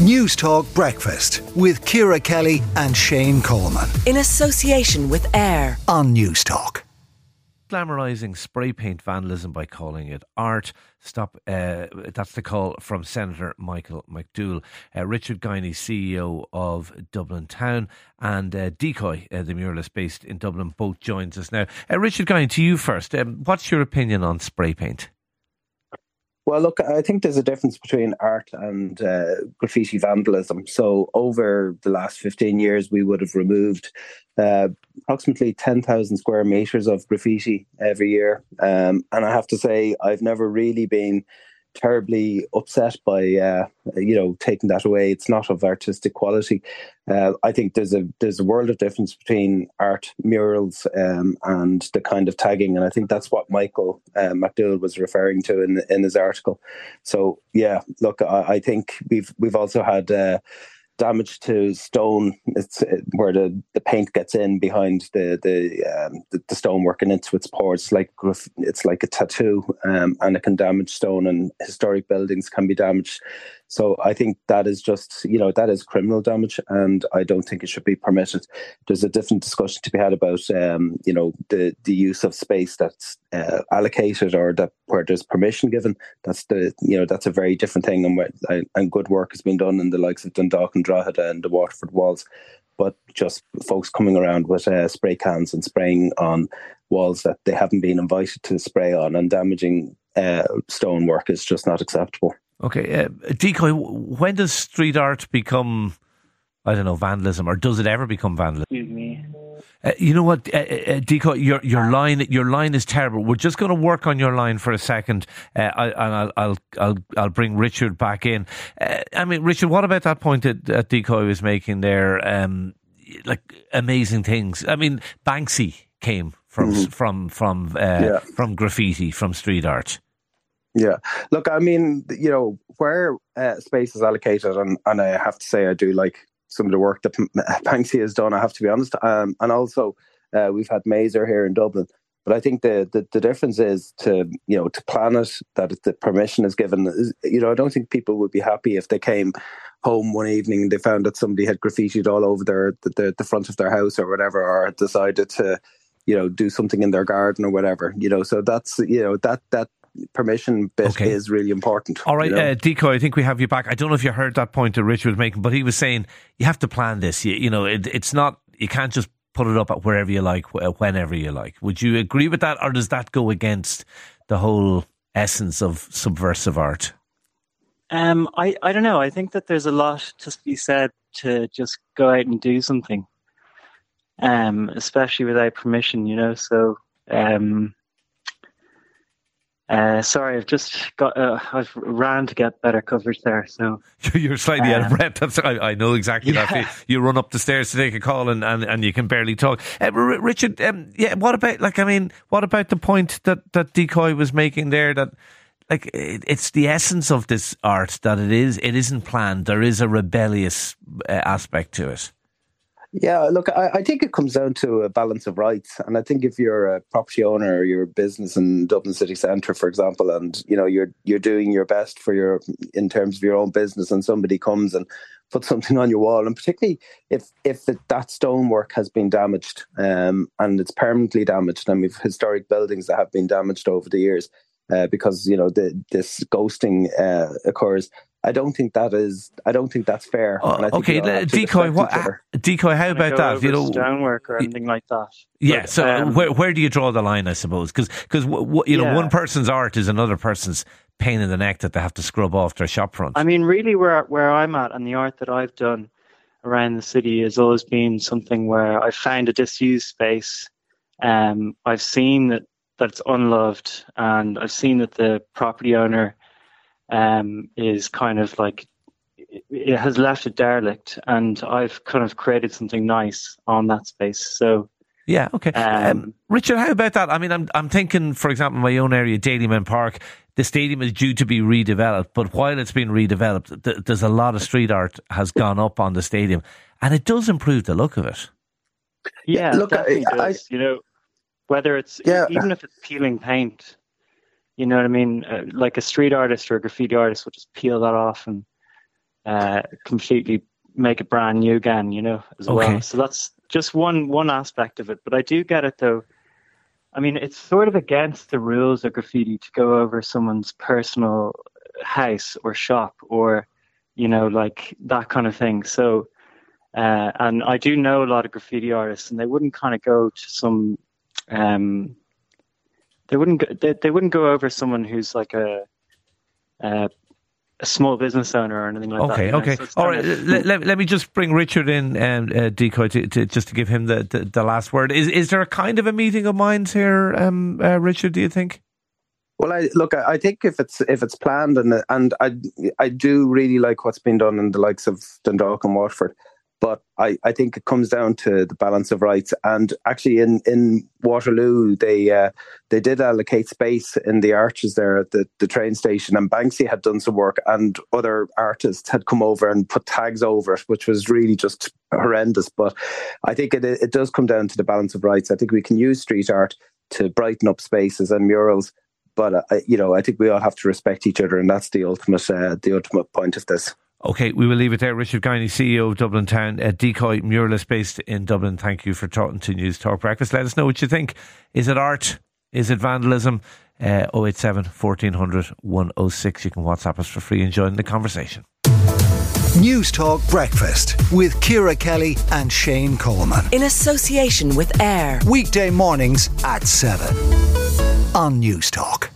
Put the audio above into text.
News Talk Breakfast with Ciara Kelly and Shane Coleman. In association with AIR on News Talk. Glamorising spray paint vandalism by calling it art. Stop. Uh, that's the call from Senator Michael McDowell. Uh, Richard Guiney, CEO of Dublin Town, and uh, Decoy, uh, the muralist based in Dublin, both joins us now. Uh, Richard Guiney, to you first. Um, what's your opinion on spray paint? Well, look, I think there's a difference between art and uh, graffiti vandalism. So, over the last 15 years, we would have removed uh, approximately 10,000 square meters of graffiti every year. Um, and I have to say, I've never really been terribly upset by uh, you know taking that away. It's not of artistic quality. Uh, I think there's a there's a world of difference between art murals um, and the kind of tagging, and I think that's what Michael uh, was referring to in in his article. So yeah, look, I, I think we've we've also had uh, damage to stone. It's where the, the paint gets in behind the the um, the, the stonework and into its pores. It's like it's like a tattoo, um, and it can damage stone. And historic buildings can be damaged. So I think that is just, you know, that is criminal damage, and I don't think it should be permitted. There's a different discussion to be had about, um, you know, the the use of space that's uh, allocated or that where there's permission given. That's the, you know, that's a very different thing, and where, and good work has been done in the likes of Dundalk and Drogheda and the Waterford walls. But just folks coming around with uh, spray cans and spraying on walls that they haven't been invited to spray on and damaging uh, stonework is just not acceptable. Okay, uh, Decoy. When does street art become, I don't know, vandalism, or does it ever become vandalism? Excuse me. Uh, you know what, uh, uh, uh Decoy. Your your line your line is terrible. We're just going to work on your line for a second, uh, I, and I'll, I'll I'll I'll bring Richard back in. Uh, I mean, Richard, what about that point that, that Decoy was making there? Um, like amazing things. I mean, Banksy came from mm-hmm. from from yeah. from graffiti, from street art. Yeah, look, I mean, you know, where uh, space is allocated, and, and I have to say, I do like some of the work that Banksy has done. I have to be honest, um, and also uh, we've had Maser here in Dublin. But I think the, the, the difference is to you know to plan it that the permission is given. You know, I don't think people would be happy if they came home one evening and they found that somebody had graffitied all over their the, the, the front of their house or whatever, or decided to you know do something in their garden or whatever. You know, so that's you know that that permission bit okay. is really important. All right, you know? uh, Decoy, I think we have you back. I don't know if you heard that point that Richard was making, but he was saying you have to plan this. You, you know, it, it's not, you can't just put it up at wherever you like, whenever you like. Would you agree with that, or does that go against the whole essence of subversive art? Um, I, I don't know. I think that there's a lot to be said to just go out and do something, um, especially without permission, you know. So, um, uh, sorry, I've just got. Uh, I've ran to get better coverage there. So you're slightly um, out of um, breath. That's I, I know exactly yeah. that. You run up the stairs to take a call, and, and, and you can barely talk. Uh, Richard, um, yeah. What about like? I mean, what about the point that that Decoy was making there? That like it's the essence of this art that it is. It isn't planned. There is a rebellious uh, aspect to it. Yeah, look, I, I, think it comes down to a balance of rights, and I think if you're a property owner or you're a business in Dublin city centre, for example, and you know you're you're doing your best for your in terms of your own business, and somebody comes and puts something on your wall, and particularly if if that stonework has been damaged um, and it's permanently damaged, and we've historic buildings that have been damaged over the years uh, because you know the, this ghosting uh, occurs I don't think that is. I don't think that's fair. Uh, okay, Decoy. What, Decoy? How about that? You know, stonework or anything like that. Yeah. But, so um, where where do you draw the line? I suppose because because you know one person's art is another person's pain in the neck that they have to scrub off their shop front. I mean, really, where where I'm at and the art that I've done around the city has always been something where I've found a disused space. Um, I've seen that that it's unloved, and I've seen that the property owner um, is kind of like it has left it derelict, and I've kind of created something nice on that space. So. Yeah, okay. Um, um, Richard, how about that? I mean, I'm I'm thinking, for example, my own area, Dalymount Park, the stadium is due to be redeveloped, but while it's been redeveloped, th- there's a lot of street art has gone up on the stadium, and it does improve the look of it. Yeah, look, definitely I, does. I, you know, whether it's yeah. even if it's peeling paint, you know what I mean? Uh, like a street artist or a graffiti artist will just peel that off and uh, completely make it brand new again, you know, as Okay. well. So that's just one one aspect of it. But I do get it though. I mean, it's sort of against the rules of graffiti to go over someone's personal house or shop or, you know, like that kind of thing. So, uh, and I do know a lot of graffiti artists, and they wouldn't kind of go to some, um, they wouldn't go, they, they wouldn't go over someone who's like a, a, a small business owner or anything like that. Okay, you know? okay. So it's All kind right. of- Let, let, let me just bring Richard in, um, uh, Decoy, to, to, just to give him the, the, the last word. Is is there a kind of a meeting of minds here, um, uh, Richard? Do you think? Well, I look. I I think if it's if it's planned and and I I do really like what's been done in the likes of Dundalk and Waterford, but I, I think it comes down to the balance of rights. And actually, in, in Waterloo, they uh, they did allocate space in the arches there at the, the train station, and Banksy had done some work, and other artists had come over and put tags over it, which was really just horrendous. But I think it it does come down to the balance of rights. I think we can use street art to brighten up spaces and murals but uh, you know, I think we all have to respect each other, and that's the ultimate uh, the ultimate point of this. Okay, we will leave it there. Richard Guiney, CEO of Dublin Town, a Decoy muralist based in Dublin. Thank you for talking to News Talk Breakfast. Let us know what you think. Is it art? Is it vandalism? Uh, 087 1400 106. You can WhatsApp us for free and join the conversation. News Talk Breakfast with Ciara Kelly and Shane Coleman. In association with AIR. Weekday mornings at 7 on News Talk.